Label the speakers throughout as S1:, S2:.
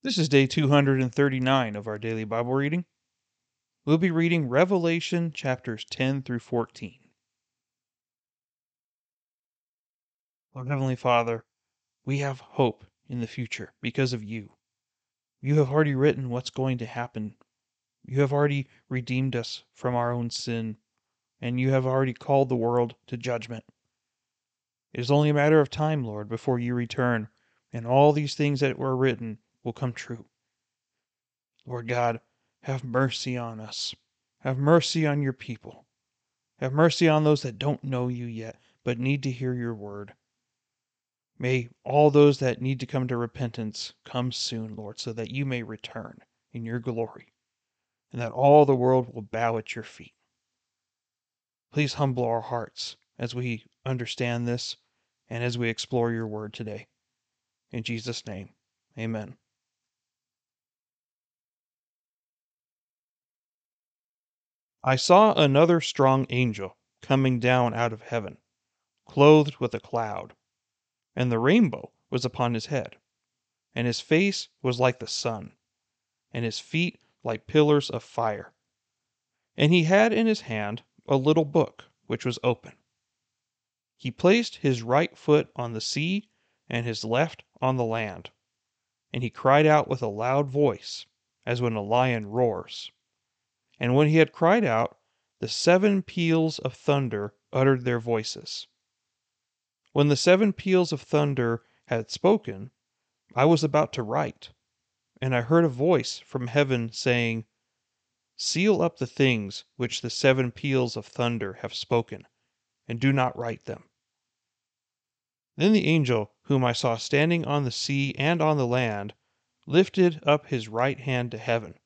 S1: This is day 239 of our daily Bible reading. We'll be reading Revelation chapters 10 through 14. Lord Heavenly Father, we have hope in the future because of you. You have already written what's going to happen. You have already redeemed us from our own sin, and you have already called the world to judgment. It is only a matter of time, Lord, before you return, and all these things that were written will come true. Lord God, have mercy on us. Have mercy on your people. Have mercy on those that don't know you yet, but need to hear your word. May all those that need to come to repentance come soon, Lord, so that you may return in your glory, and that all the world will bow at your feet. Please humble our hearts as we understand this and as we explore your word today. In Jesus' name, amen. I saw another strong angel coming down out of heaven, clothed with a cloud, and the rainbow was upon his head, and his face was like the sun, and his feet like pillars of fire. And he had in his hand a little book, which was open. He placed his right foot on the sea, and his left on the land. And he cried out with a loud voice, as when a lion roars. And when he had cried out, the seven peals of thunder uttered their voices. When the seven peals of thunder had spoken, I was about to write, and I heard a voice from heaven saying, Seal up the things which the seven peals of thunder have spoken, and do not write them. Then the angel whom I saw standing on the sea and on the land lifted up his right hand to heaven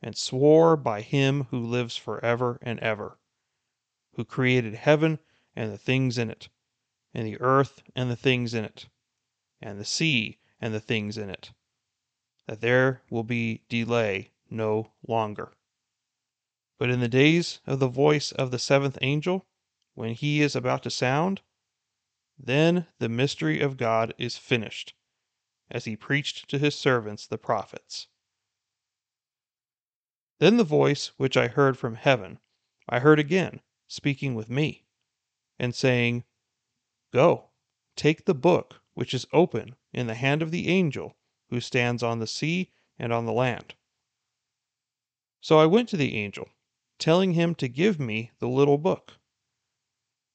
S1: and swore by him who lives forever and ever, who created heaven and the things in it, and the earth and the things in it, and the sea and the things in it, that there will be delay no longer. But in the days of the voice of the seventh angel, when he is about to sound, then the mystery of God is finished, as he preached to his servants the prophets. Then the voice which I heard from heaven, I heard again, speaking with me, and saying, Go, take the book which is open in the hand of the angel who stands on the sea and on the land. So I went to the angel, telling him to give me the little book.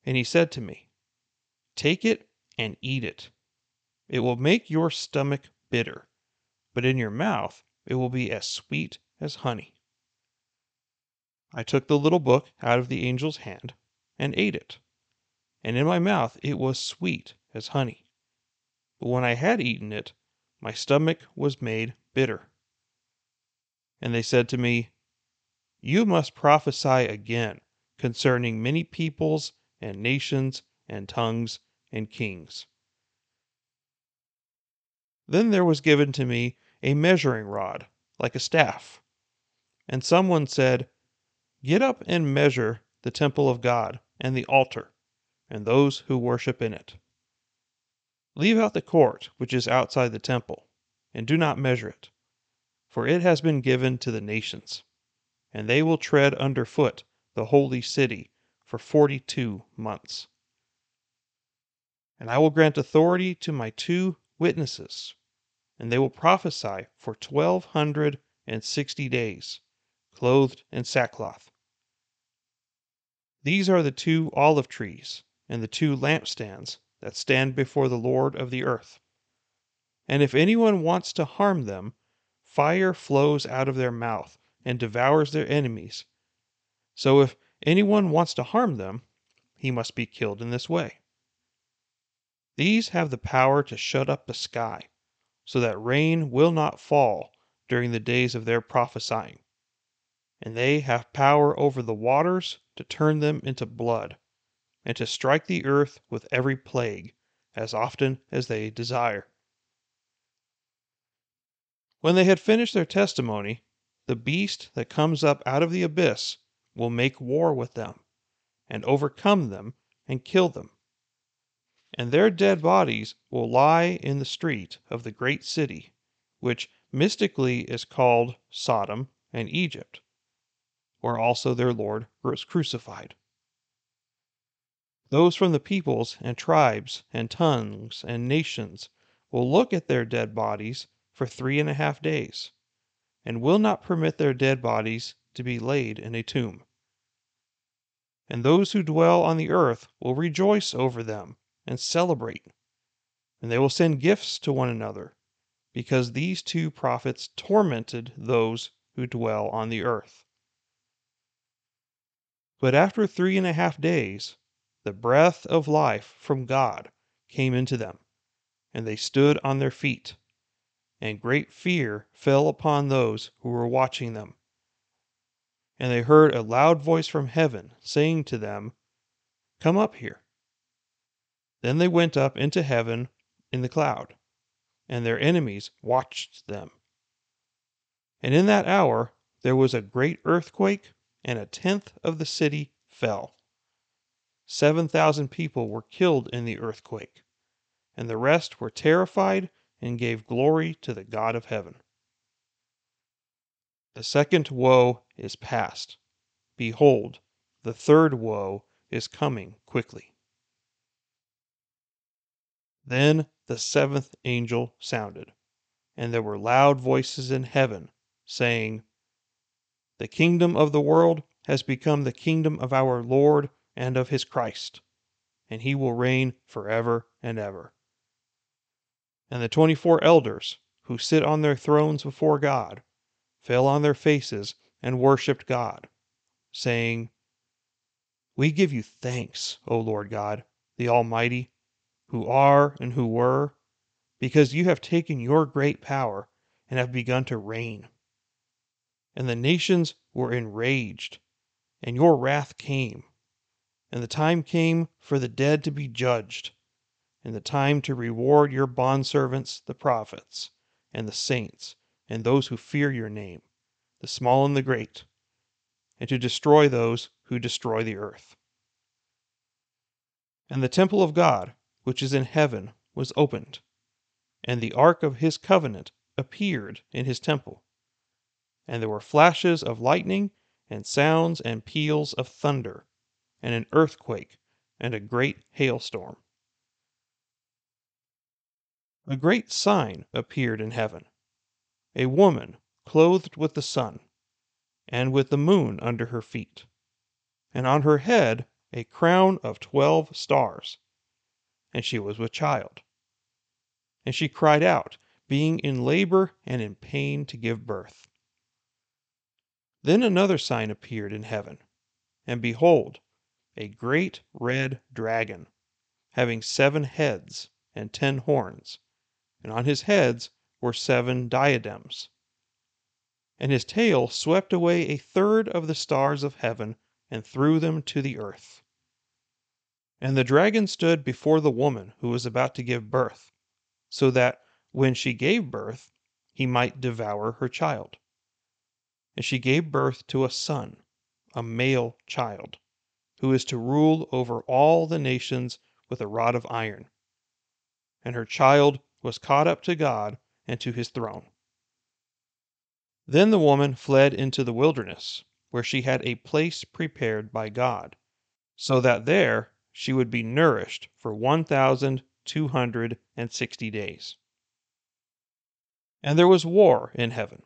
S1: And he said to me, Take it and eat it. It will make your stomach bitter, but in your mouth it will be as sweet as honey. I took the little book out of the angel's hand and ate it, and in my mouth it was sweet as honey. But when I had eaten it, my stomach was made bitter. And they said to me, You must prophesy again concerning many peoples and nations and tongues and kings. Then there was given to me a measuring rod, like a staff. And someone said, Get up and measure the temple of God, and the altar, and those who worship in it. Leave out the court which is outside the temple, and do not measure it, for it has been given to the nations, and they will tread under foot the holy city for forty two months. And I will grant authority to my two witnesses, and they will prophesy for twelve hundred and sixty days, clothed in sackcloth. These are the two olive trees and the two lampstands that stand before the Lord of the earth. And if anyone wants to harm them, fire flows out of their mouth and devours their enemies. So if anyone wants to harm them, he must be killed in this way. These have the power to shut up the sky, so that rain will not fall during the days of their prophesying and they have power over the waters to turn them into blood, and to strike the earth with every plague, as often as they desire. When they had finished their testimony, the beast that comes up out of the abyss will make war with them, and overcome them, and kill them. And their dead bodies will lie in the street of the great city, which mystically is called Sodom and Egypt, where also their Lord was crucified. Those from the peoples and tribes and tongues and nations will look at their dead bodies for three and a half days, and will not permit their dead bodies to be laid in a tomb. And those who dwell on the earth will rejoice over them and celebrate, and they will send gifts to one another, because these two prophets tormented those who dwell on the earth. But after three and a half days, the breath of life from God came into them, and they stood on their feet, and great fear fell upon those who were watching them. And they heard a loud voice from heaven saying to them, Come up here. Then they went up into heaven in the cloud, and their enemies watched them. And in that hour there was a great earthquake, and a tenth of the city fell. Seven thousand people were killed in the earthquake, and the rest were terrified and gave glory to the God of heaven. The second woe is past. Behold, the third woe is coming quickly. Then the seventh angel sounded, and there were loud voices in heaven, saying, The kingdom of the world has become the kingdom of our Lord and of his Christ, and he will reign forever and ever. And the twenty four elders, who sit on their thrones before God, fell on their faces and worshipped God, saying, We give you thanks, O Lord God, the Almighty, who are and who were, because you have taken your great power and have begun to reign. And the nations were enraged, and your wrath came and the time came for the dead to be judged, and the time to reward your bondservants, the prophets, and the saints, and those who fear your name, the small and the great, and to destroy those who destroy the earth. And the temple of God, which is in heaven, was opened, and the ark of his covenant appeared in his temple. And there were flashes of lightning, and sounds and peals of thunder and an earthquake, and a great hailstorm. A great sign appeared in heaven a woman clothed with the sun, and with the moon under her feet, and on her head a crown of twelve stars. And she was with child. And she cried out, being in labor and in pain to give birth. Then another sign appeared in heaven, and behold, a great red dragon, having seven heads and ten horns, and on his heads were seven diadems. And his tail swept away a third of the stars of heaven and threw them to the earth. And the dragon stood before the woman who was about to give birth, so that when she gave birth, he might devour her child. And she gave birth to a son, a male child who is to rule over all the nations with a rod of iron. And her child was caught up to God and to his throne. Then the woman fled into the wilderness, where she had a place prepared by God, so that there she would be nourished for one thousand two hundred and sixty days. And there was war in heaven.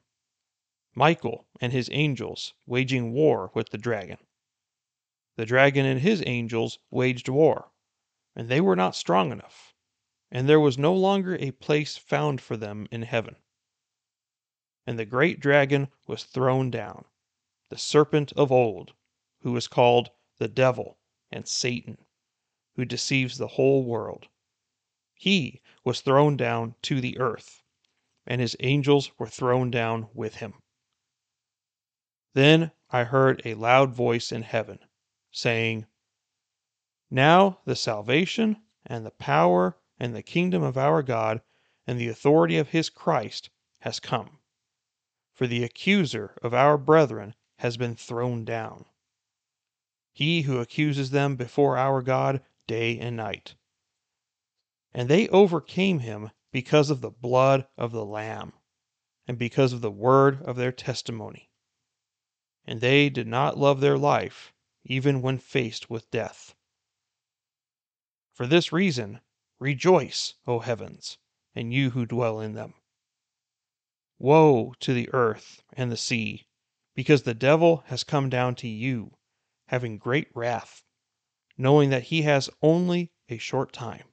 S1: Michael and his angels waging war with the dragon. The dragon and his angels waged war, and they were not strong enough, and there was no longer a place found for them in heaven. And the great dragon was thrown down, the serpent of old, who is called the devil and Satan, who deceives the whole world. He was thrown down to the earth, and his angels were thrown down with him. Then I heard a loud voice in heaven saying, Now the salvation and the power and the kingdom of our God and the authority of his Christ has come. For the accuser of our brethren has been thrown down. He who accuses them before our God day and night. And they overcame him because of the blood of the Lamb, and because of the word of their testimony. And they did not love their life, even when faced with death. For this reason, rejoice, O heavens, and you who dwell in them. Woe to the earth and the sea, because the devil has come down to you, having great wrath, knowing that he has only a short time.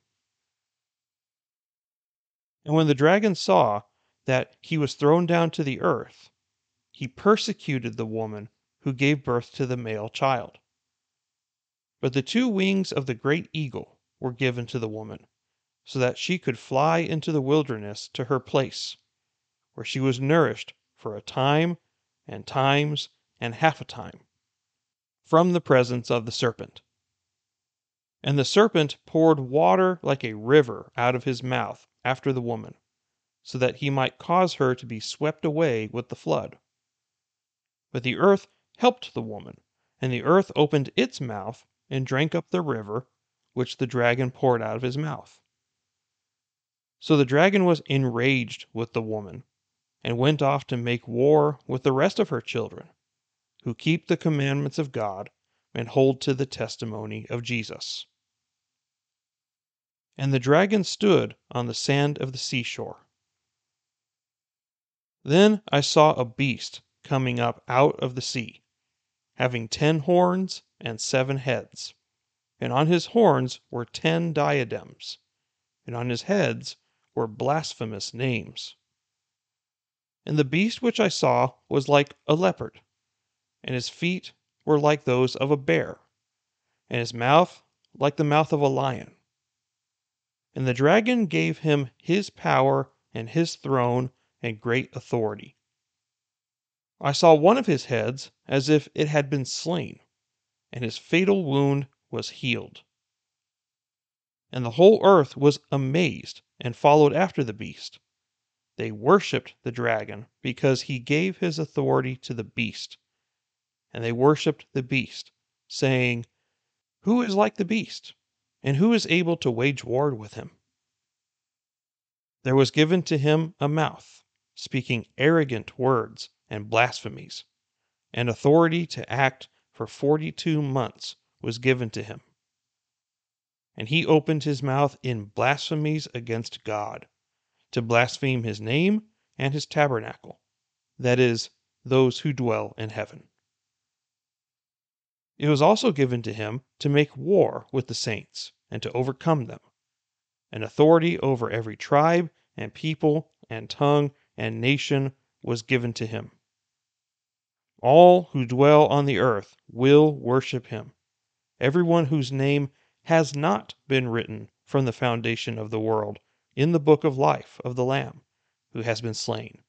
S1: And when the dragon saw that he was thrown down to the earth, he persecuted the woman who gave birth to the male child. But the two wings of the great eagle were given to the woman, so that she could fly into the wilderness to her place, where she was nourished for a time, and times, and half a time, from the presence of the serpent. And the serpent poured water like a river out of his mouth after the woman, so that he might cause her to be swept away with the flood. But the earth helped the woman, and the earth opened its mouth and drank up the river which the dragon poured out of his mouth. So the dragon was enraged with the woman, and went off to make war with the rest of her children, who keep the commandments of God and hold to the testimony of Jesus. And the dragon stood on the sand of the seashore. Then I saw a beast coming up out of the sea, having ten horns and seven heads, and on his horns were ten diadems, and on his heads were blasphemous names. And the beast which I saw was like a leopard, and his feet were like those of a bear, and his mouth like the mouth of a lion. And the dragon gave him his power and his throne and great authority. I saw one of his heads as if it had been slain, and his fatal wound was healed. And the whole earth was amazed and followed after the beast. They worshipped the dragon because he gave his authority to the beast. And they worshipped the beast, saying, Who is like the beast? and who is able to wage war with him? There was given to him a mouth, speaking arrogant words and blasphemies, and authority to act for forty two months was given to him. And he opened his mouth in blasphemies against God, to blaspheme his name and his tabernacle, that is, those who dwell in heaven. It was also given to him to make war with the saints and to overcome them. And authority over every tribe and people and tongue and nation was given to him. All who dwell on the earth will worship him, everyone whose name has not been written from the foundation of the world in the book of life of the Lamb who has been slain.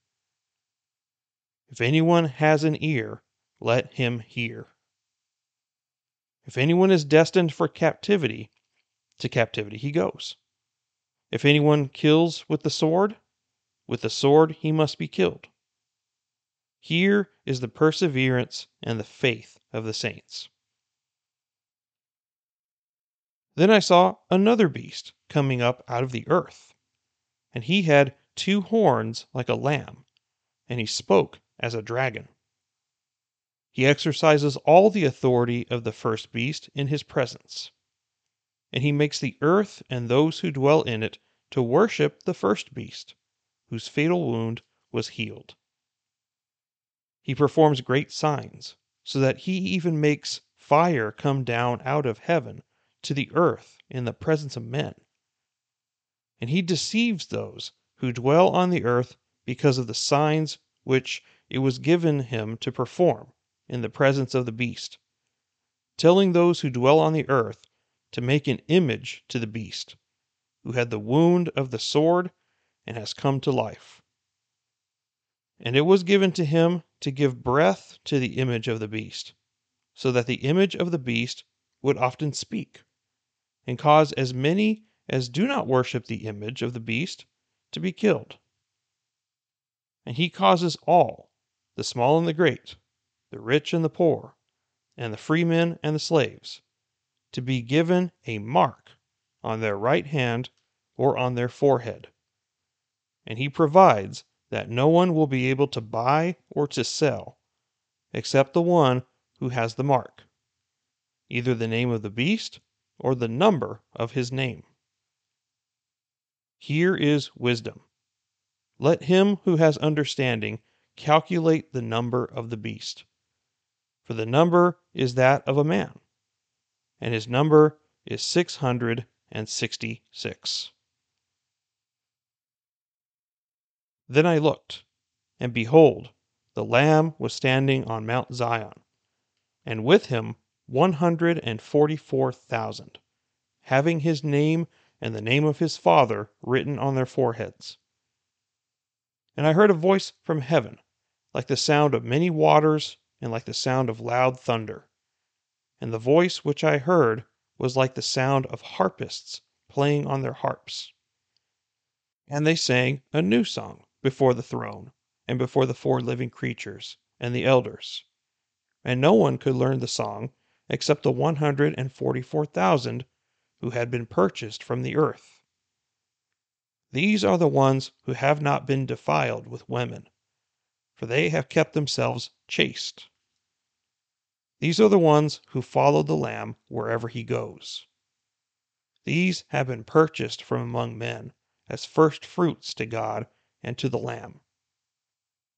S1: If anyone has an ear, let him hear. If anyone is destined for captivity, to captivity he goes. If anyone kills with the sword, with the sword he must be killed. Here is the perseverance and the faith of the saints. Then I saw another beast coming up out of the earth, and he had two horns like a lamb, and he spoke as a dragon. He exercises all the authority of the first beast in his presence. And he makes the earth and those who dwell in it to worship the first beast, whose fatal wound was healed. He performs great signs, so that he even makes fire come down out of heaven to the earth in the presence of men. And he deceives those who dwell on the earth because of the signs which it was given him to perform in the presence of the beast, telling those who dwell on the earth to make an image to the beast, who had the wound of the sword and has come to life. And it was given to him to give breath to the image of the beast, so that the image of the beast would often speak, and cause as many as do not worship the image of the beast to be killed. And he causes all, the small and the great, the rich and the poor, and the freemen and the slaves, to be given a mark on their right hand or on their forehead. And he provides that no one will be able to buy or to sell except the one who has the mark, either the name of the beast or the number of his name. Here is wisdom. Let him who has understanding calculate the number of the beast. For the number is that of a man, and his number is six hundred and sixty six. Then I looked, and behold, the Lamb was standing on Mount Zion, and with him one hundred and forty four thousand, having his name and the name of his Father written on their foreheads. And I heard a voice from heaven, like the sound of many waters, and like the sound of loud thunder. And the voice which I heard was like the sound of harpists playing on their harps. And they sang a new song before the throne, and before the four living creatures, and the elders. And no one could learn the song except the one hundred and forty four thousand who had been purchased from the earth. These are the ones who have not been defiled with women, for they have kept themselves chaste. These are the ones who follow the Lamb wherever he goes. These have been purchased from among men as first fruits to God and to the Lamb.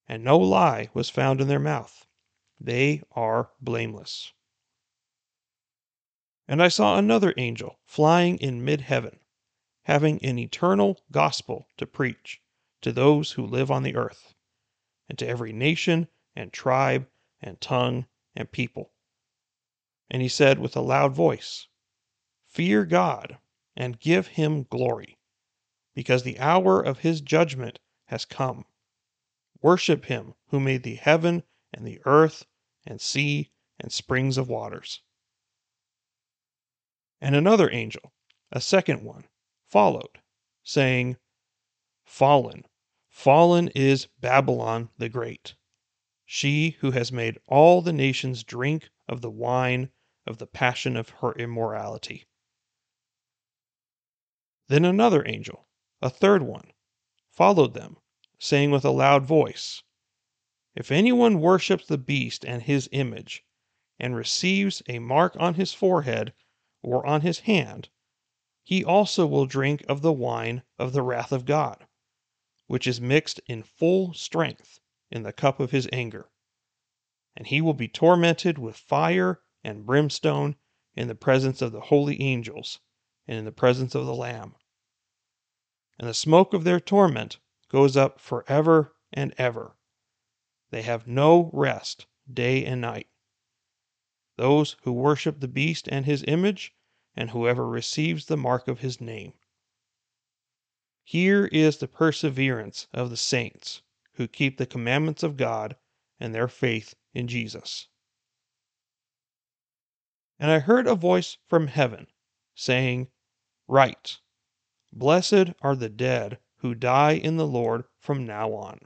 S1: And no lie was found in their mouth. They are blameless. And I saw another angel flying in mid heaven, having an eternal gospel to preach to those who live on the earth, and to every nation and tribe and tongue and people. And he said with a loud voice, Fear God and give him glory, because the hour of his judgment has come. Worship him who made the heaven and the earth and sea and springs of waters. And another angel, a second one, followed, saying, Fallen, fallen is Babylon the Great, she who has made all the nations drink of the wine of the passion of her immorality. Then another angel, a third one, followed them, saying with a loud voice, If anyone worships the beast and his image, and receives a mark on his forehead or on his hand, he also will drink of the wine of the wrath of God, which is mixed in full strength in the cup of his anger. And he will be tormented with fire and brimstone in the presence of the holy angels and in the presence of the Lamb and the smoke of their torment goes up forever and ever. They have no rest day and night. Those who worship the beast and his image, and whoever receives the mark of his name. Here is the perseverance of the saints who keep the commandments of God and their faith in Jesus. And I heard a voice from heaven saying, Write Blessed are the dead who die in the Lord from now on.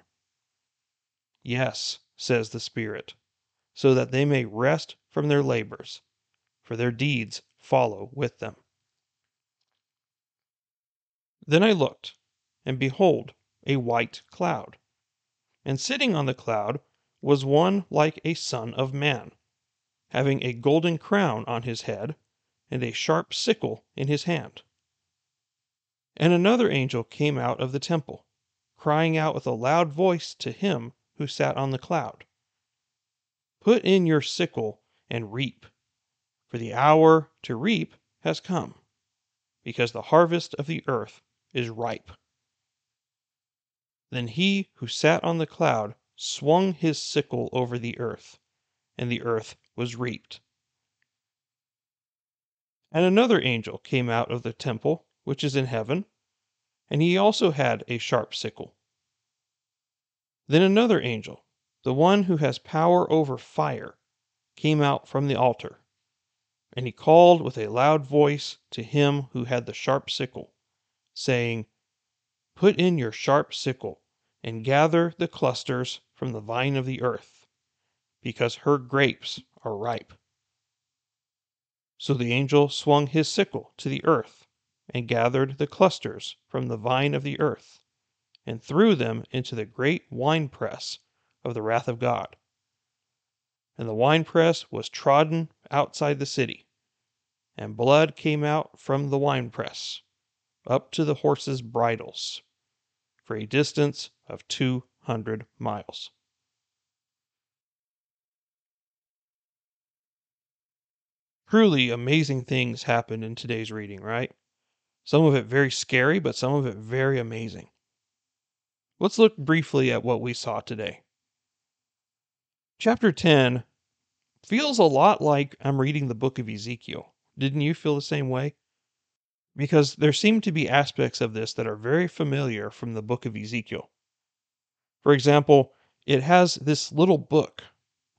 S1: Yes, says the Spirit, so that they may rest from their labors, for their deeds follow with them. Then I looked, and behold, a white cloud. And sitting on the cloud was one like a son of man, having a golden crown on his head, and a sharp sickle in his hand. And another angel came out of the temple, crying out with a loud voice to him who sat on the cloud Put in your sickle and reap, for the hour to reap has come, because the harvest of the earth is ripe. Then he who sat on the cloud swung his sickle over the earth, and the earth was reaped. And another angel came out of the temple which is in heaven, and he also had a sharp sickle. Then another angel, the one who has power over fire, came out from the altar, and he called with a loud voice to him who had the sharp sickle, saying, Put in your sharp sickle, and gather the clusters from the vine of the earth, because her grapes are ripe. So the angel swung his sickle to the earth and gathered the clusters from the vine of the earth, and threw them into the great winepress of the wrath of God. And the winepress was trodden outside the city, and blood came out from the winepress up to the horses' bridles for a distance of two hundred miles. Truly amazing things happened in today's reading, right? Some of it very scary, but some of it very amazing. Let's look briefly at what we saw today. Chapter 10 feels a lot like I'm reading the book of Ezekiel. Didn't you feel the same way? Because there seem to be aspects of this that are very familiar from the book of Ezekiel. For example, it has this little book.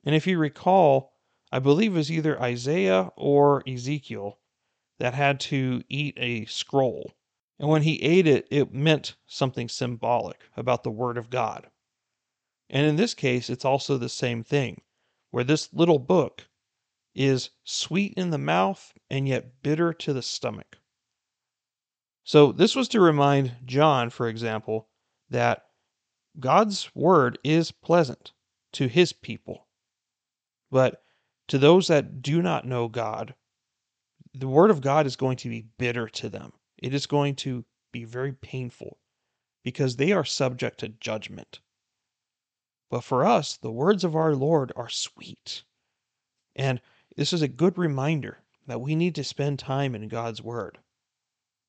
S1: And if you recall, I believe it was either Isaiah or Ezekiel that had to eat a scroll. And when he ate it, it meant something symbolic about the Word of God. And in this case, it's also the same thing, where this little book is sweet in the mouth and yet bitter to the stomach. So, this was to remind John, for example, that God's Word is pleasant to His people. But to those that do not know God, the Word of God is going to be bitter to them. It is going to be very painful because they are subject to judgment. But for us, the words of our Lord are sweet. And this is a good reminder that we need to spend time in God's Word.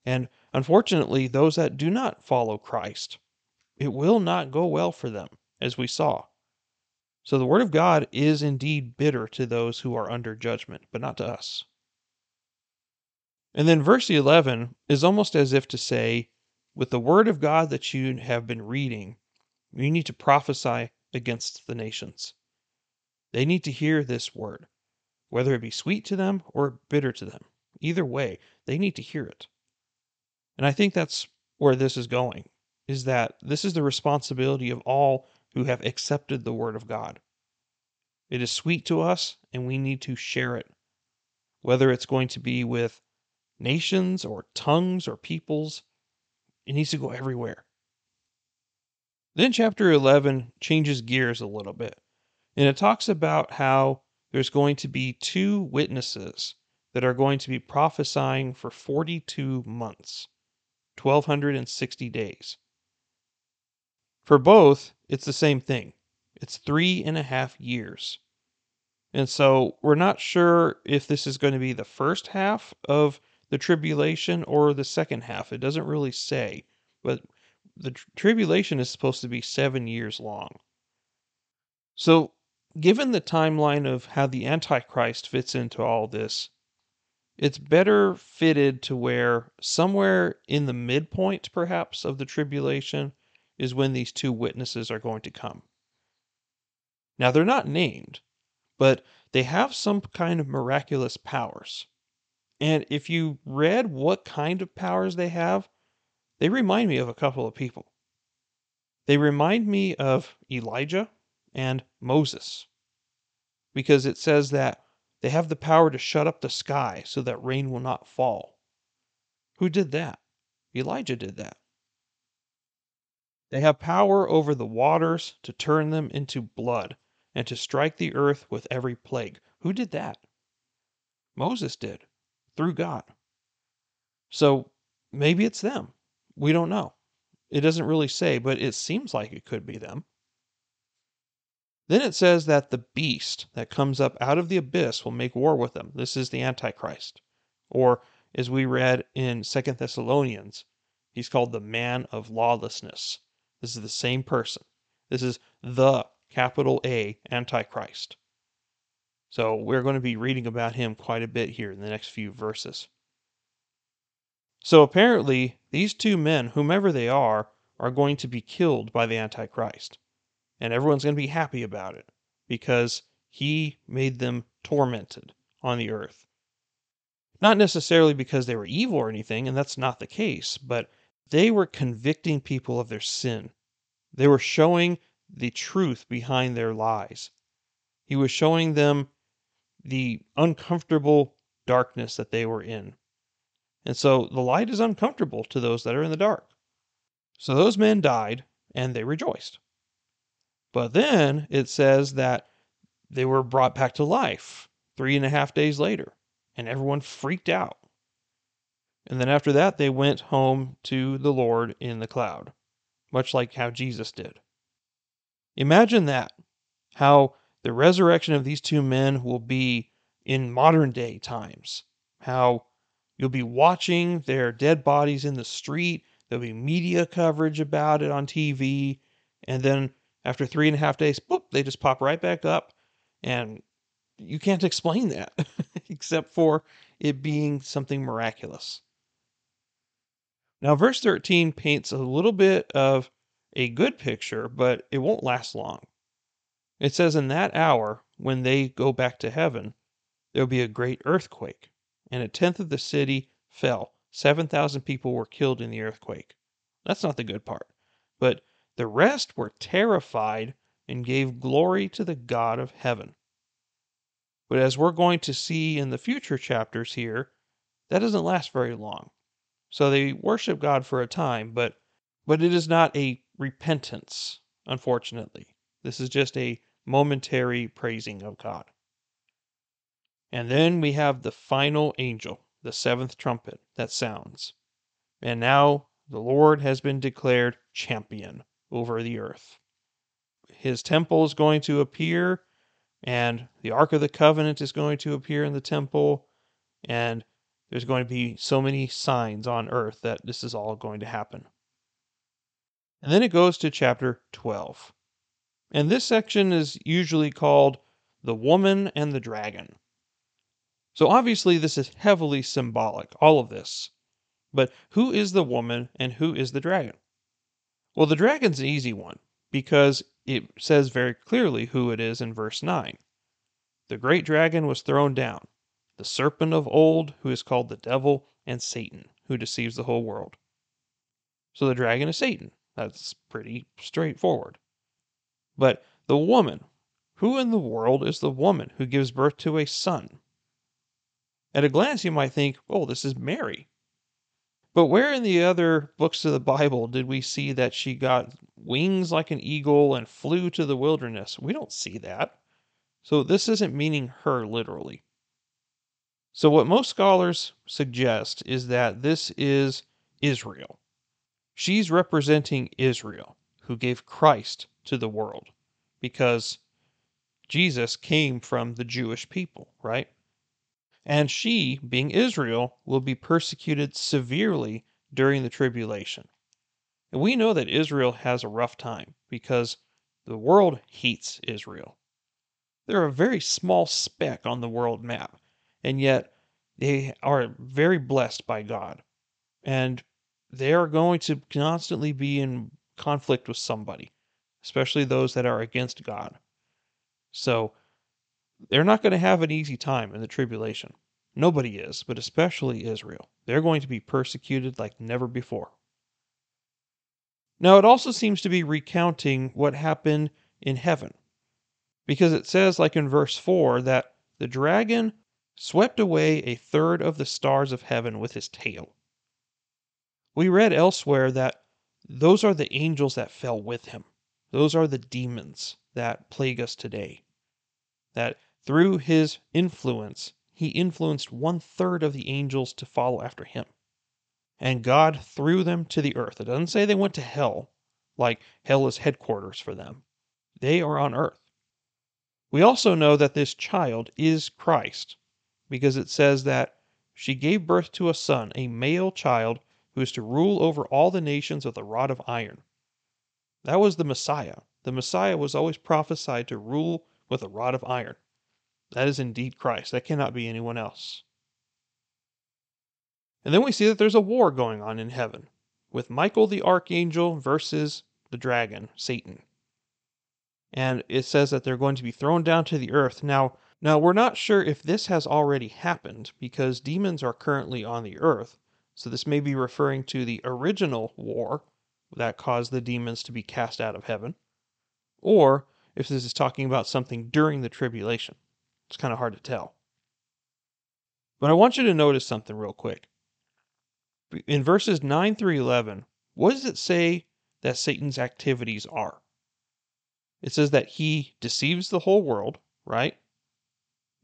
S1: And unfortunately, those that do not follow Christ, it will not go well for them, as we saw. So the Word of God is indeed bitter to those who are under judgment, but not to us. And then verse 11 is almost as if to say, with the word of God that you have been reading, you need to prophesy against the nations. They need to hear this word, whether it be sweet to them or bitter to them. Either way, they need to hear it. And I think that's where this is going, is that this is the responsibility of all who have accepted the word of God. It is sweet to us, and we need to share it, whether it's going to be with nations or tongues or peoples. It needs to go everywhere. Then chapter 11 changes gears a little bit, and it talks about how there's going to be two witnesses that are going to be prophesying for 42 months, 1260 days. For both, it's the same thing. It's three and a half years. And so we're not sure if this is going to be the first half of the tribulation or the second half. It doesn't really say, but the tr- tribulation is supposed to be seven years long. So, given the timeline of how the Antichrist fits into all this, it's better fitted to where somewhere in the midpoint, perhaps, of the tribulation is when these two witnesses are going to come. Now, they're not named, but they have some kind of miraculous powers. And if you read what kind of powers they have, they remind me of a couple of people. They remind me of Elijah and Moses because it says that they have the power to shut up the sky so that rain will not fall. Who did that? Elijah did that. They have power over the waters to turn them into blood and to strike the earth with every plague. Who did that? Moses did through God. So maybe it's them. We don't know. It doesn't really say, but it seems like it could be them. Then it says that the beast that comes up out of the abyss will make war with them. This is the Antichrist. Or, as we read in Second Thessalonians, he's called the man of lawlessness. This is the same person. This is the capital A Antichrist. So we're going to be reading about him quite a bit here in the next few verses. So apparently, these two men, whomever they are, are going to be killed by the Antichrist. And everyone's going to be happy about it because he made them tormented on the earth. Not necessarily because they were evil or anything, and that's not the case, but they were convicting people of their sin. They were showing the truth behind their lies. He was showing them the uncomfortable darkness that they were in. And so the light is uncomfortable to those that are in the dark. So those men died and they rejoiced. But then it says that they were brought back to life three and a half days later, and everyone freaked out. And then after that, they went home to the Lord in the cloud, much like how Jesus did. Imagine that how the resurrection of these two men will be in modern day times. How you'll be watching their dead bodies in the street, there'll be media coverage about it on TV, and then after three and a half days, boop, they just pop right back up. And you can't explain that except for it being something miraculous. Now, verse 13 paints a little bit of a good picture, but it won't last long. It says, In that hour, when they go back to heaven, there will be a great earthquake, and a tenth of the city fell. 7,000 people were killed in the earthquake. That's not the good part. But the rest were terrified and gave glory to the God of heaven. But as we're going to see in the future chapters here, that doesn't last very long. So they worship God for a time, but but it is not a repentance, unfortunately. This is just a momentary praising of God. And then we have the final angel, the seventh trumpet that sounds. And now the Lord has been declared champion over the earth. His temple is going to appear, and the Ark of the Covenant is going to appear in the temple, and there's going to be so many signs on earth that this is all going to happen. And then it goes to chapter 12. And this section is usually called The Woman and the Dragon. So obviously, this is heavily symbolic, all of this. But who is the woman and who is the dragon? Well, the dragon's an easy one because it says very clearly who it is in verse 9. The great dragon was thrown down, the serpent of old, who is called the devil and Satan, who deceives the whole world. So the dragon is Satan. That's pretty straightforward. But the woman, who in the world is the woman who gives birth to a son? At a glance, you might think, oh, this is Mary. But where in the other books of the Bible did we see that she got wings like an eagle and flew to the wilderness? We don't see that. So this isn't meaning her literally. So, what most scholars suggest is that this is Israel. She's representing Israel, who gave Christ to the world, because Jesus came from the Jewish people, right? And she, being Israel, will be persecuted severely during the tribulation. And we know that Israel has a rough time because the world hates Israel. They're a very small speck on the world map, and yet they are very blessed by God. And they are going to constantly be in conflict with somebody, especially those that are against God. So they're not going to have an easy time in the tribulation. Nobody is, but especially Israel. They're going to be persecuted like never before. Now, it also seems to be recounting what happened in heaven, because it says, like in verse 4, that the dragon swept away a third of the stars of heaven with his tail. We read elsewhere that those are the angels that fell with him. Those are the demons that plague us today. That through his influence, he influenced one third of the angels to follow after him. And God threw them to the earth. It doesn't say they went to hell, like hell is headquarters for them. They are on earth. We also know that this child is Christ, because it says that she gave birth to a son, a male child who is to rule over all the nations with a rod of iron. That was the Messiah. The Messiah was always prophesied to rule with a rod of iron. That is indeed Christ. That cannot be anyone else. And then we see that there's a war going on in heaven with Michael the archangel versus the dragon, Satan. And it says that they're going to be thrown down to the earth. Now, now we're not sure if this has already happened because demons are currently on the earth, so this may be referring to the original war that caused the demons to be cast out of heaven, or if this is talking about something during the tribulation. It's kind of hard to tell. But I want you to notice something real quick. In verses 9 through 11, what does it say that Satan's activities are? It says that he deceives the whole world, right?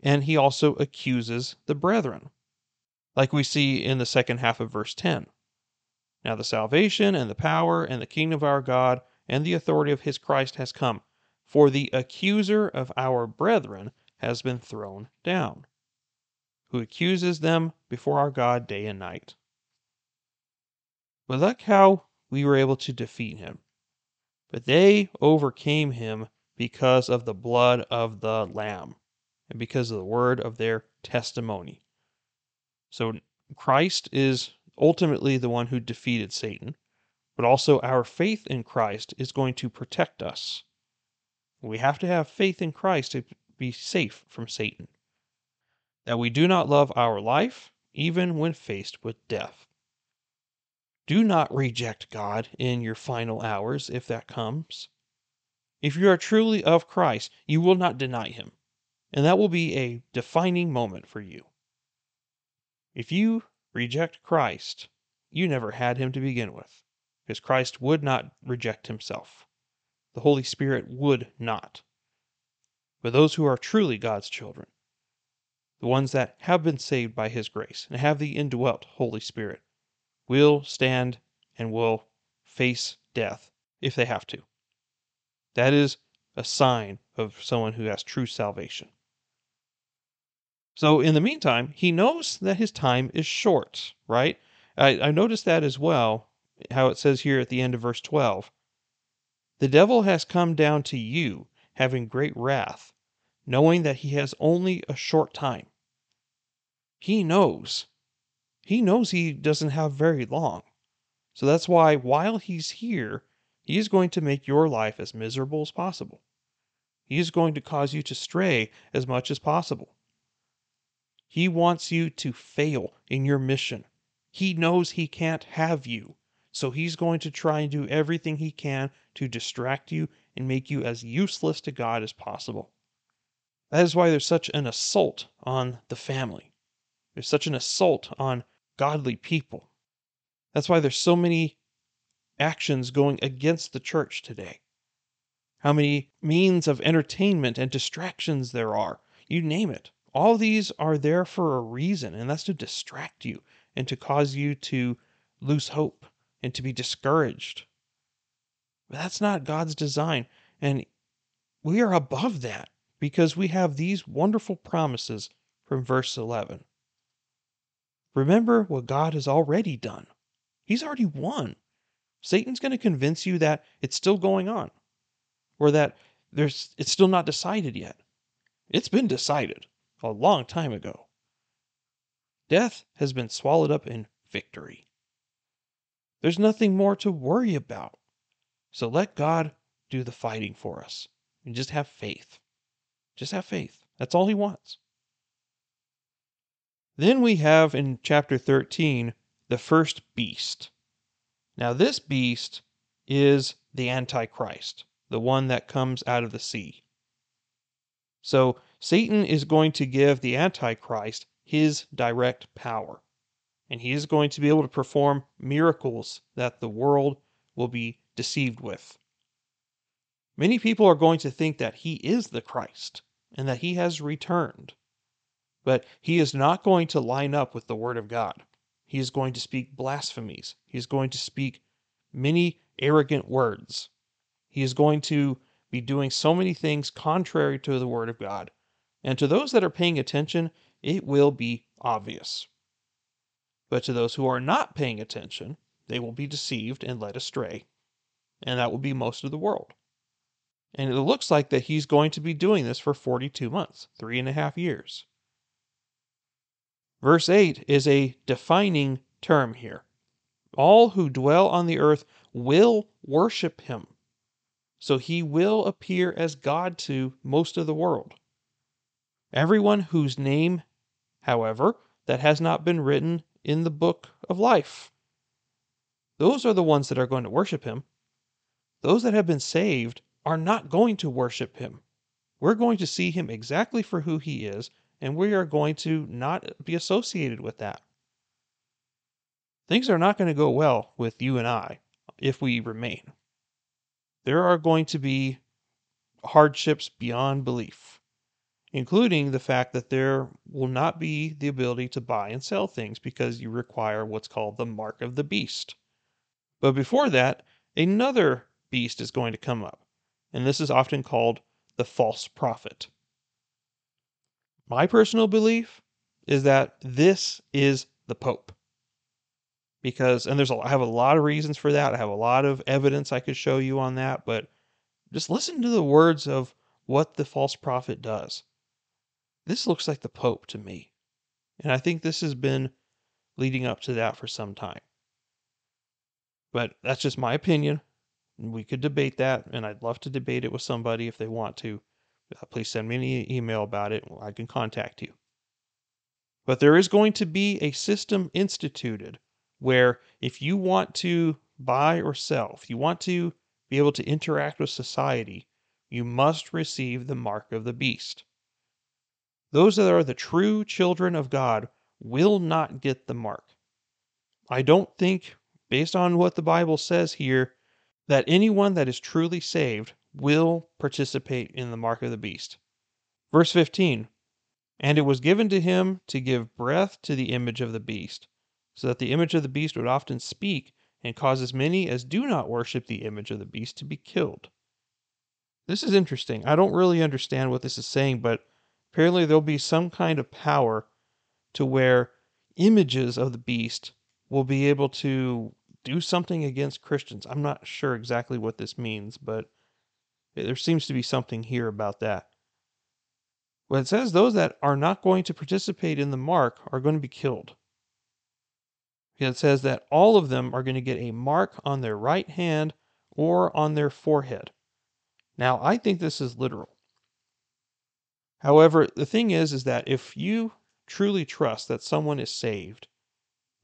S1: And he also accuses the brethren, like we see in the second half of verse 10. Now the salvation and the power and the kingdom of our God and the authority of his Christ has come, for the accuser of our brethren has been thrown down, who accuses them before our God day and night. But look how we were able to defeat him. But they overcame him because of the blood of the Lamb and because of the word of their testimony. So Christ is ultimately the one who defeated Satan, but also our faith in Christ is going to protect us. We have to have faith in Christ to be safe from Satan. That we do not love our life, even when faced with death. Do not reject God in your final hours if that comes. If you are truly of Christ, you will not deny him, and that will be a defining moment for you. If you reject Christ, you never had him to begin with, because Christ would not reject himself. The Holy Spirit would not. But those who are truly God's children, the ones that have been saved by his grace and have the indwelt Holy Spirit, will stand and will face death if they have to. That is a sign of someone who has true salvation. So, in the meantime, he knows that his time is short, right? I, I noticed that as well, how it says here at the end of verse 12 The devil has come down to you, having great wrath, knowing that he has only a short time. He knows. He knows he doesn't have very long. So that's why, while he's here, he is going to make your life as miserable as possible. He is going to cause you to stray as much as possible. He wants you to fail in your mission. He knows he can't have you. So he's going to try and do everything he can to distract you and make you as useless to God as possible. That is why there's such an assault on the family. There's such an assault on godly people. That's why there's so many actions going against the church today. How many means of entertainment and distractions there are. You name it. All these are there for a reason, and that's to distract you and to cause you to lose hope and to be discouraged. But that's not God's design. And we are above that because we have these wonderful promises from verse 11. Remember what God has already done. He's already won. Satan's going to convince you that it's still going on or that there's it's still not decided yet. It's been decided a long time ago. Death has been swallowed up in victory. There's nothing more to worry about. So let God do the fighting for us and just have faith. Just have faith. That's all He wants. Then we have in chapter 13 the first beast. Now, this beast is the Antichrist, the one that comes out of the sea. So Satan is going to give the Antichrist his direct power. And he is going to be able to perform miracles that the world will be deceived with. Many people are going to think that he is the Christ and that he has returned. But he is not going to line up with the Word of God. He is going to speak blasphemies. He is going to speak many arrogant words. He is going to be doing so many things contrary to the Word of God. And to those that are paying attention, it will be obvious. But to those who are not paying attention, they will be deceived and led astray. And that will be most of the world. And it looks like that he's going to be doing this for 42 months, three and a half years. Verse 8 is a defining term here. All who dwell on the earth will worship him. So he will appear as God to most of the world. Everyone whose name, however, that has not been written in the book of life. Those are the ones that are going to worship him. Those that have been saved are not going to worship him. We're going to see him exactly for who he is, and we are going to not be associated with that. Things are not going to go well with you and I if we remain. There are going to be hardships beyond belief, including the fact that there will not be the ability to buy and sell things because you require what's called the mark of the beast. But before that, another beast is going to come up, and this is often called the false prophet. My personal belief is that this is the Pope. Because, and there's a, I have a lot of reasons for that. I have a lot of evidence I could show you on that, but just listen to the words of what the false prophet does. This looks like the Pope to me. And I think this has been leading up to that for some time. But that's just my opinion. We could debate that, and I'd love to debate it with somebody if they want to. Uh, please send me an email about it. I can contact you. But there is going to be a system instituted where if you want to buy or sell, if you want to be able to interact with society, you must receive the mark of the beast. Those that are the true children of God will not get the mark. I don't think, based on what the Bible says here, that anyone that is truly saved will participate in the mark of the beast. Verse 15 And it was given to him to give breath to the image of the beast, so that the image of the beast would often speak and cause as many as do not worship the image of the beast to be killed. This is interesting. I don't really understand what this is saying, but apparently there'll be some kind of power to where images of the beast will be able to do something against Christians. I'm not sure exactly what this means, but there seems to be something here about that. When it says those that are not going to participate in the mark are going to be killed. It says that all of them are going to get a mark on their right hand or on their forehead. Now, I think this is literal. However, the thing is is that if you truly trust that someone is saved,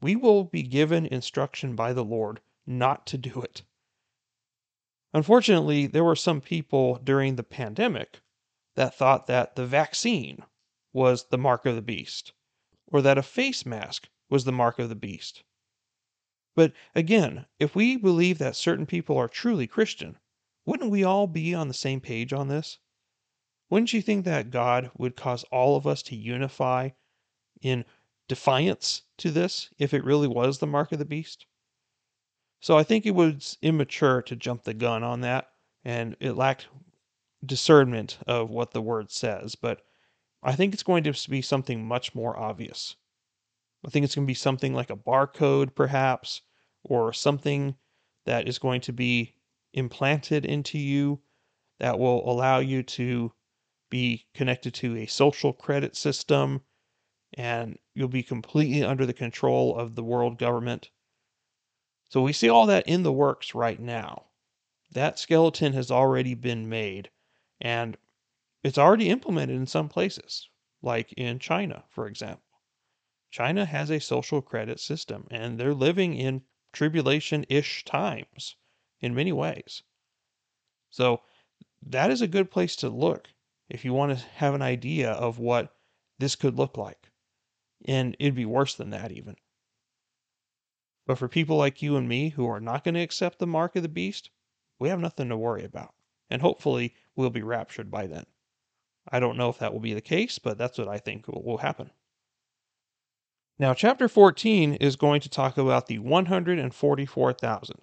S1: we will be given instruction by the Lord not to do it. Unfortunately, there were some people during the pandemic that thought that the vaccine was the mark of the beast, or that a face mask was the mark of the beast. But again, if we believe that certain people are truly Christian, wouldn't we all be on the same page on this? Wouldn't you think that God would cause all of us to unify in defiance to this if it really was the mark of the beast? So I think it was immature to jump the gun on that, and it lacked discernment of what the word says. But I think it's going to be something much more obvious. I think it's going to be something like a barcode, perhaps, or something that is going to be implanted into you that will allow you to be connected to a social credit system and you'll be completely under the control of the world government. So we see all that in the works right now. That skeleton has already been made and it's already implemented in some places, like in China, for example. China has a social credit system and they're living in tribulation ish times in many ways. So that is a good place to look if you want to have an idea of what this could look like. And it'd be worse than that, even. But for people like you and me who are not going to accept the mark of the beast, we have nothing to worry about. And hopefully, we'll be raptured by then. I don't know if that will be the case, but that's what I think will happen. Now, chapter 14 is going to talk about the 144,000.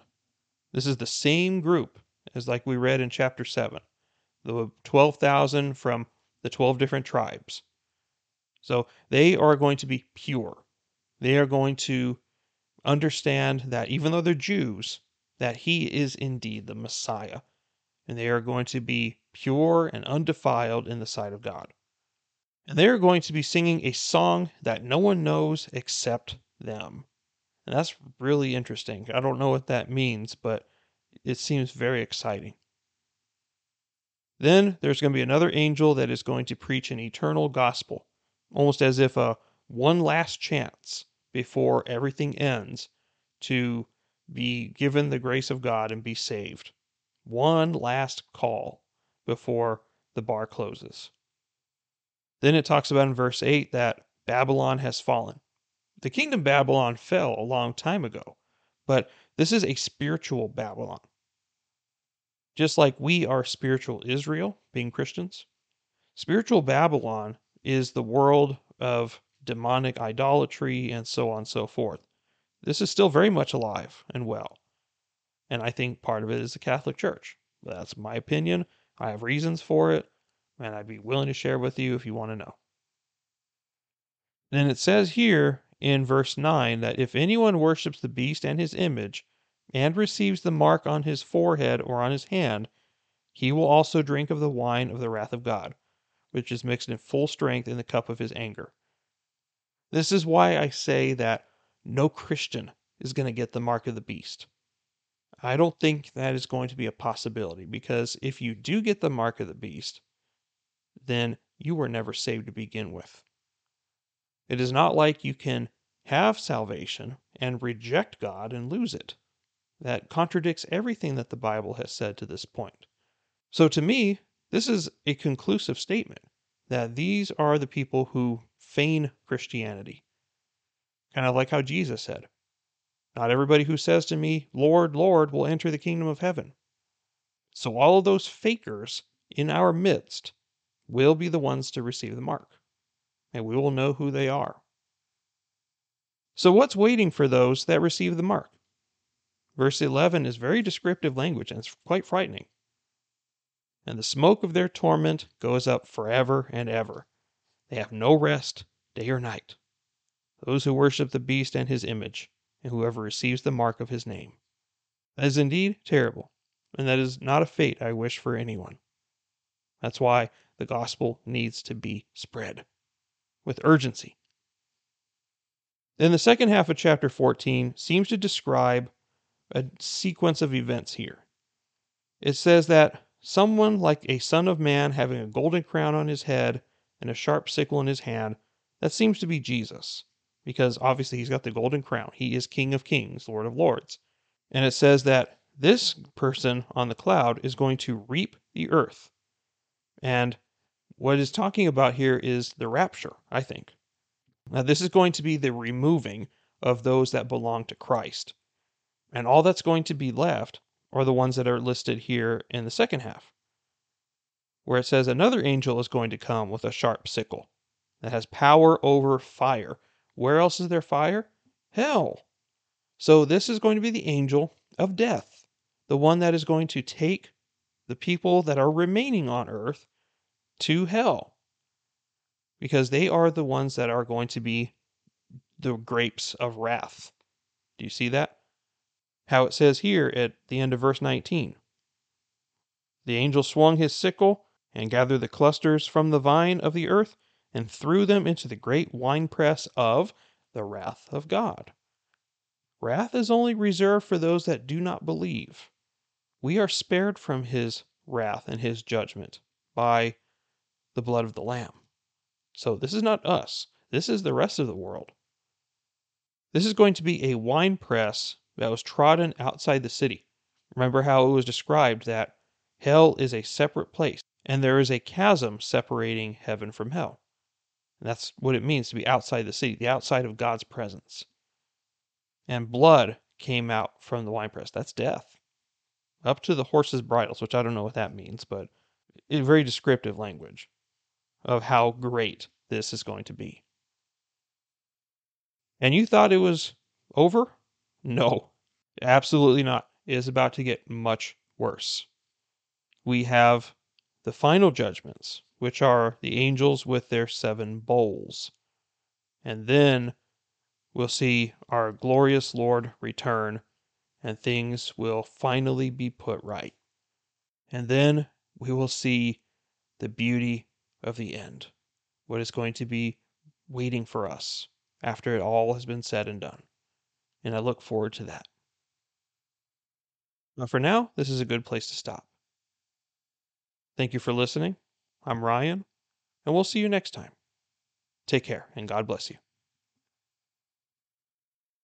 S1: This is the same group as like we read in chapter 7, the 12,000 from the 12 different tribes. So they are going to be pure. They are going to understand that even though they're Jews, that he is indeed the Messiah. And they are going to be pure and undefiled in the sight of God. And they are going to be singing a song that no one knows except them. And that's really interesting. I don't know what that means, but it seems very exciting. Then there's going to be another angel that is going to preach an eternal gospel, almost as if a one last chance before everything ends to be given the grace of God and be saved. One last call before the bar closes. Then it talks about in verse 8 that Babylon has fallen. The kingdom Babylon fell a long time ago, but This is a spiritual Babylon. Just like we are spiritual Israel, being Christians, spiritual Babylon is the world of demonic idolatry and so on and so forth. This is still very much alive and well. And I think part of it is the Catholic Church. That's my opinion. I have reasons for it, and I'd be willing to share with you if you want to know. Then it says here in verse 9 that if anyone worships the beast and his image, and receives the mark on his forehead or on his hand, he will also drink of the wine of the wrath of God, which is mixed in full strength in the cup of his anger. This is why I say that no Christian is going to get the mark of the beast. I don't think that is going to be a possibility because if you do get the mark of the beast, then you were never saved to begin with. It is not like you can have salvation and reject God and lose it. That contradicts everything that the Bible has said to this point. So to me, this is a conclusive statement that these are the people who feign Christianity. Kind of like how Jesus said, Not everybody who says to me, Lord, Lord, will enter the kingdom of heaven. So all of those fakers in our midst will be the ones to receive the mark, and we will know who they are. So, what's waiting for those that receive the mark? Verse 11 is very descriptive language and it's quite frightening. And the smoke of their torment goes up forever and ever. They have no rest, day or night. Those who worship the beast and his image, and whoever receives the mark of his name. That is indeed terrible, and that is not a fate I wish for anyone. That's why the gospel needs to be spread with urgency. Then the second half of chapter 14 seems to describe a sequence of events here. It says that someone like a son of man having a golden crown on his head and a sharp sickle in his hand, that seems to be Jesus, because obviously he's got the golden crown. He is King of Kings, Lord of Lords. And it says that this person on the cloud is going to reap the earth. And what is talking about here is the rapture, I think. Now, this is going to be the removing of those that belong to Christ. And all that's going to be left are the ones that are listed here in the second half, where it says another angel is going to come with a sharp sickle that has power over fire. Where else is there fire? Hell. So this is going to be the angel of death, the one that is going to take the people that are remaining on earth to hell because they are the ones that are going to be the grapes of wrath. Do you see that? How it says here at the end of verse 19. The angel swung his sickle and gathered the clusters from the vine of the earth and threw them into the great winepress of the wrath of God. Wrath is only reserved for those that do not believe. We are spared from his wrath and his judgment by the blood of the Lamb. So this is not us, this is the rest of the world. This is going to be a winepress that was trodden outside the city. Remember how it was described that hell is a separate place and there is a chasm separating heaven from hell. And that's what it means to be outside the city, the outside of God's presence. And blood came out from the winepress. That's death. Up to the horses' bridles, which I don't know what that means, but very descriptive language of how great this is going to be. And you thought it was over? No, absolutely not. It is about to get much worse. We have the final judgments, which are the angels with their seven bowls. And then we'll see our glorious Lord return, and things will finally be put right. And then we will see the beauty of the end, what is going to be waiting for us after it all has been said and done and I look forward to that. But for now, this is a good place to stop. Thank you for listening. I'm Ryan, and we'll see you next time. Take care, and God bless you.